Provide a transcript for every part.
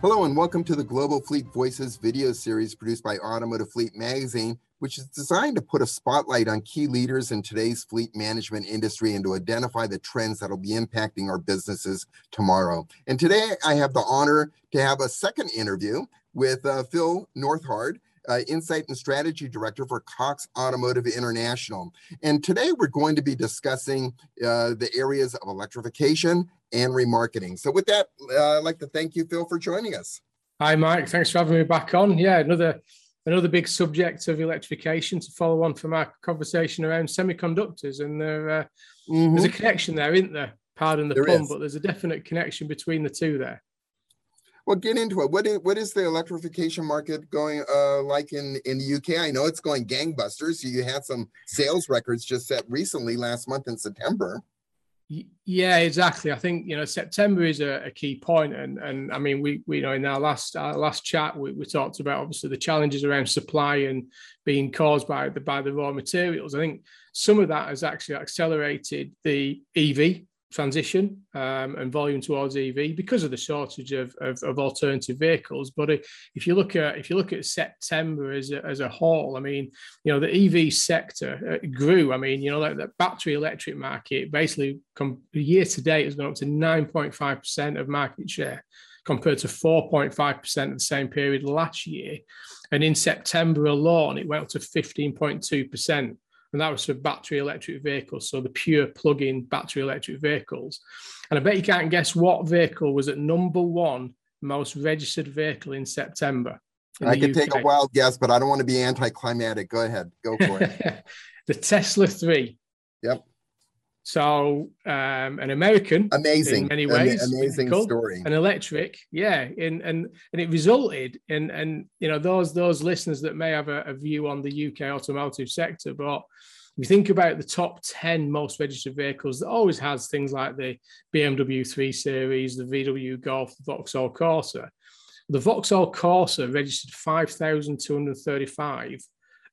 Hello and welcome to the Global Fleet Voices video series produced by Automotive Fleet Magazine, which is designed to put a spotlight on key leaders in today's fleet management industry and to identify the trends that will be impacting our businesses tomorrow. And today I have the honor to have a second interview with uh, Phil Nothard, uh, Insight and Strategy Director for Cox Automotive International. And today we're going to be discussing uh, the areas of electrification and remarketing. So with that, uh, I'd like to thank you, Phil, for joining us. Hi, Mike. Thanks for having me back on. Yeah, another another big subject of electrification to follow on from our conversation around semiconductors. And there, uh, mm-hmm. there's a connection there, isn't there? Pardon the there pun, is. but there's a definite connection between the two there. Well, get into it. What is, what is the electrification market going uh, like in, in the UK? I know it's going gangbusters. You had some sales records just set recently last month in September. Yeah, exactly. I think you know September is a, a, key point, and and I mean we, we you know in our last our last chat we, we talked about obviously the challenges around supply and being caused by the by the raw materials. I think some of that has actually accelerated the EV transition um, and volume towards EV because of the shortage of, of, of, alternative vehicles. But if you look at if you look at September as a, as a whole, I mean, you know, the EV sector uh, grew. I mean, you know, that, battery electric market basically come, year to date has gone up to 9.5 percent of market share compared to 4.5 percent of the same period last year. And in September alone, it went up to 15.2 percent and that was for battery electric vehicles, so the pure plug-in battery electric vehicles. And I bet you can't guess what vehicle was at number one most registered vehicle in September. In I could take a wild guess, but I don't want to be anticlimactic. Go ahead, go for it. the Tesla 3. Yep. So um, an American, amazing, in many ways, amazing story. An electric, yeah, in, and and it resulted in and you know those those listeners that may have a, a view on the UK automotive sector, but if you think about the top 10 most registered vehicles, that always has things like the BMW 3 Series, the VW Golf, the Vauxhall Corsa. The Vauxhall Corsa registered 5,235,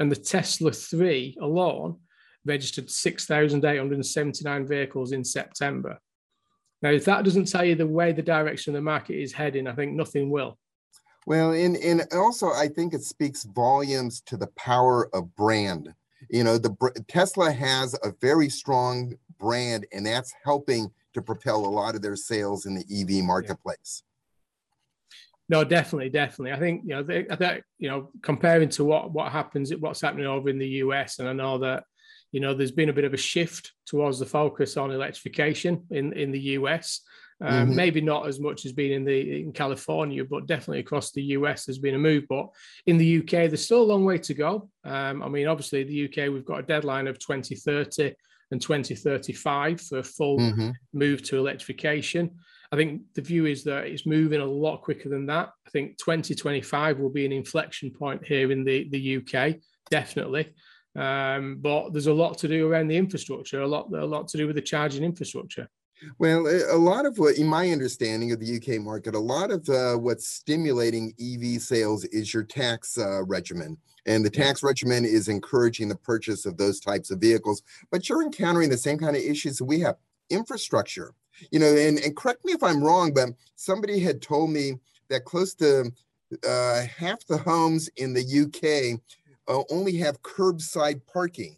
and the Tesla 3 alone registered 6,879 vehicles in September. Now, if that doesn't tell you the way the direction the market is heading, I think nothing will. Well, and, and also I think it speaks volumes to the power of brand. You know, the Tesla has a very strong brand, and that's helping to propel a lot of their sales in the EV marketplace. No, definitely, definitely. I think you know, they, I think you know, comparing to what what happens, what's happening over in the US, and I know that you know, there's been a bit of a shift towards the focus on electrification in, in the US. Um, mm-hmm. Maybe not as much as being in the in California, but definitely across the US there's been a move. But in the UK, there's still a long way to go. Um, I mean, obviously, the UK we've got a deadline of 2030 and 2035 for a full mm-hmm. move to electrification. I think the view is that it's moving a lot quicker than that. I think 2025 will be an inflection point here in the, the UK, definitely. Um, but there's a lot to do around the infrastructure, a lot, a lot to do with the charging infrastructure. Well, a lot of what, in my understanding of the UK market, a lot of uh, what's stimulating EV sales is your tax uh, regimen. And the tax regimen is encouraging the purchase of those types of vehicles. But you're encountering the same kind of issues that we have infrastructure. You know, and, and correct me if I'm wrong, but somebody had told me that close to uh, half the homes in the UK uh, only have curbside parking,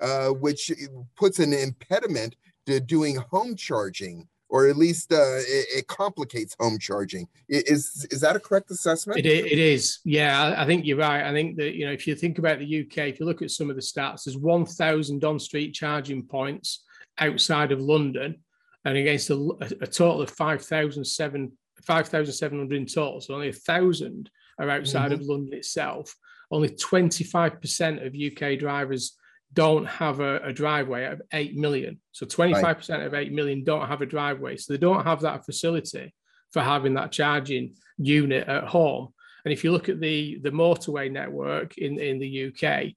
uh, which puts an impediment to doing home charging, or at least uh, it, it, complicates home charging. Is is that a correct assessment? It, it is. Yeah, I think you're right. I think that you know if you think about the UK, if you look at some of the stats, there's 1,000 on-street charging points outside of London, and against a, a total of 5,700 5,700 in total. So only a thousand are outside mm-hmm. of London itself only 25% of UK drivers don't have a, a, driveway out of 8 million. So 25% right. of 8 million don't have a driveway. So they don't have that facility for having that charging unit at home. And if you look at the, the motorway network in, in the UK,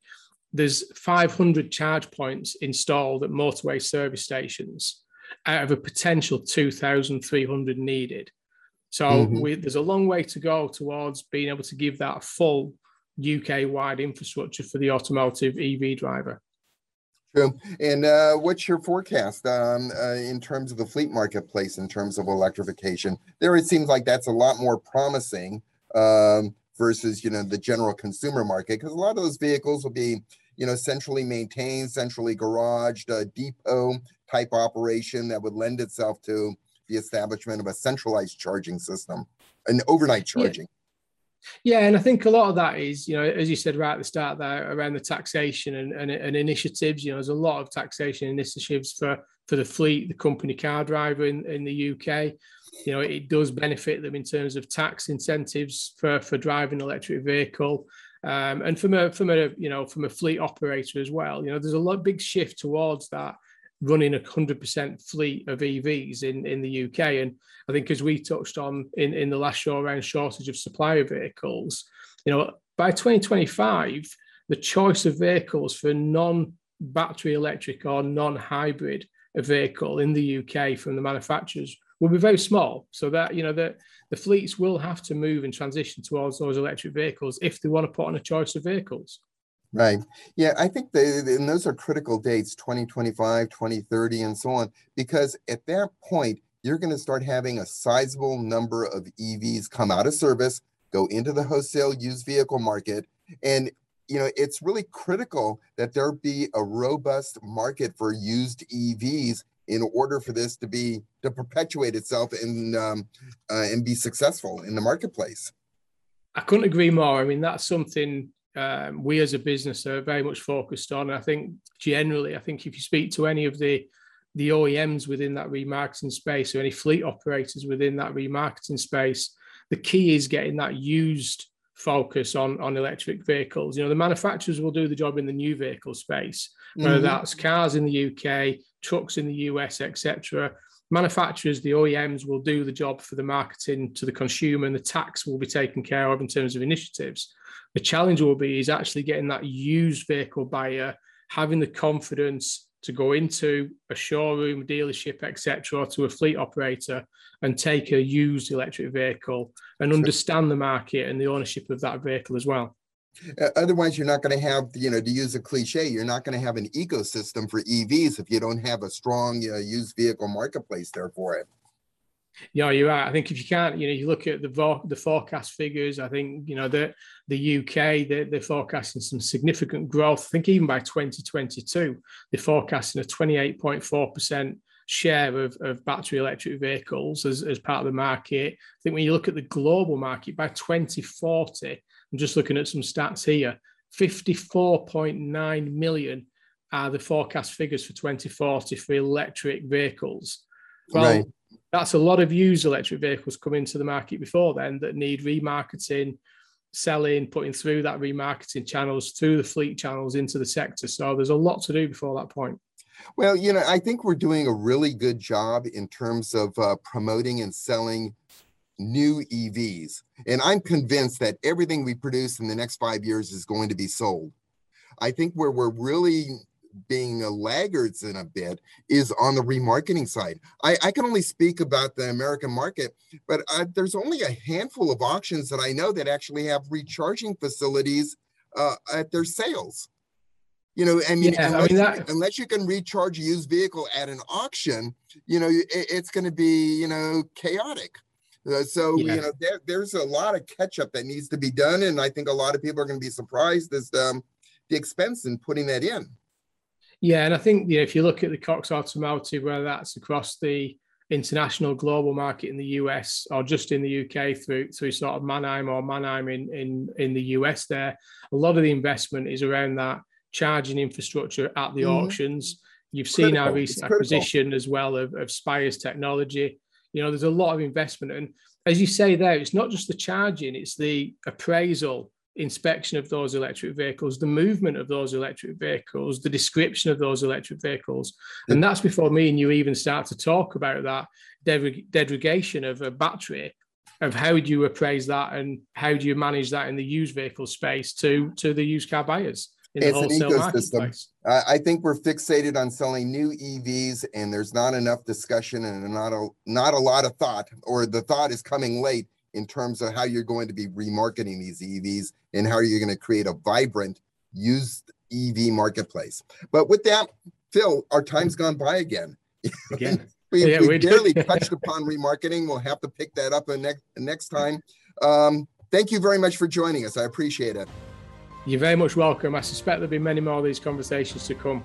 there's 500 charge points installed at motorway service stations out of a potential 2,300 needed. So mm-hmm. we, there's a long way to go towards being able to give that full UK wide infrastructure for the automotive EV driver. True. And uh, what's your forecast um, uh, in terms of the fleet marketplace in terms of electrification? There, it seems like that's a lot more promising um, versus you know the general consumer market because a lot of those vehicles will be you know centrally maintained, centrally garaged, uh, depot type operation that would lend itself to the establishment of a centralized charging system, an overnight charging. Yeah. Yeah, and I think a lot of that is, you know, as you said right at the start there, around the taxation and, and, and initiatives. You know, there's a lot of taxation initiatives for for the fleet, the company car driver in, in the UK. You know, it does benefit them in terms of tax incentives for for driving electric vehicle. Um, and from a from a you know from a fleet operator as well, you know, there's a lot big shift towards that running a 100% fleet of EVs in, in the UK. And I think as we touched on in, in the last show around shortage of supply of vehicles, you know, by 2025, the choice of vehicles for non-battery electric or non-hybrid vehicle in the UK from the manufacturers will be very small. So that, you know, the, the fleets will have to move and transition towards those electric vehicles if they want to put on a choice of vehicles. Right. Yeah, I think they, and those are critical dates 2025, 2030, and so on, because at that point, you're going to start having a sizable number of EVs come out of service, go into the wholesale used vehicle market. And, you know, it's really critical that there be a robust market for used EVs in order for this to be to perpetuate itself and um, uh, and be successful in the marketplace. I couldn't agree more. I mean, that's something um, we as a business are very much focused on. I think generally, I think if you speak to any of the the OEMs within that remarketing space or any fleet operators within that remarketing space, the key is getting that used focus on on electric vehicles. You know, the manufacturers will do the job in the new vehicle space, whether mm-hmm. that's cars in the UK, trucks in the US, etc. Manufacturers, the OEMs will do the job for the marketing to the consumer, and the tax will be taken care of in terms of initiatives. The challenge will be is actually getting that used vehicle buyer having the confidence to go into a showroom, dealership, etc., to a fleet operator and take a used electric vehicle and understand the market and the ownership of that vehicle as well. Uh, otherwise, you're not going to have, you know, to use a cliche, you're not going to have an ecosystem for EVs if you don't have a strong uh, used vehicle marketplace there for it. Yeah, you're right. I think if you can't, you know, you look at the vo- the forecast figures. I think you know the the UK they're, they're forecasting some significant growth. I think even by 2022 they're forecasting a 28.4 percent share of, of battery electric vehicles as, as part of the market. I think when you look at the global market by 2040, I'm just looking at some stats here. 54.9 million are the forecast figures for 2040 for electric vehicles. Well, right that's a lot of used electric vehicles come into the market before then that need remarketing, selling, putting through that remarketing channels, through the fleet channels into the sector. So there's a lot to do before that point. Well, you know, I think we're doing a really good job in terms of uh, promoting and selling new EVs. And I'm convinced that everything we produce in the next five years is going to be sold. I think where we're really being laggards in a bit is on the remarketing side. I, I can only speak about the American market, but uh, there's only a handful of auctions that I know that actually have recharging facilities uh, at their sales. You know, I mean, yeah, unless, I mean that... unless, you can recharge a used vehicle at an auction, you know, it, it's going to be, you know, chaotic. Uh, so yeah. you know, there, there's a lot of catch up that needs to be done, and I think a lot of people are going to be surprised as um, the expense in putting that in. Yeah, and I think you know, if you look at the Cox Automotive, whether that's across the international global market in the US or just in the UK through through sort of Manheim or Manheim in in in the US, there a lot of the investment is around that charging infrastructure at the mm-hmm. auctions. You've seen critical. our recent acquisition as well of, of Spiers Technology. You know, there's a lot of investment, and as you say there, it's not just the charging; it's the appraisal inspection of those electric vehicles, the movement of those electric vehicles, the description of those electric vehicles. And that's before me and you even start to talk about that degradation of a battery, of how do you appraise that and how do you manage that in the used vehicle space to, to the used car buyers. it's an ecosystem. I think we're fixated on selling new EVs, and there's not enough discussion and not a not a lot of thought, or the thought is coming late in terms of how you're going to be remarketing these EVs and how you're going to create a vibrant used EV marketplace. But with that, Phil, our time's gone by again. Again. we, yeah, we barely touched upon remarketing. We'll have to pick that up next next time. Um, thank you very much for joining us. I appreciate it. You're very much welcome. I suspect there'll be many more of these conversations to come.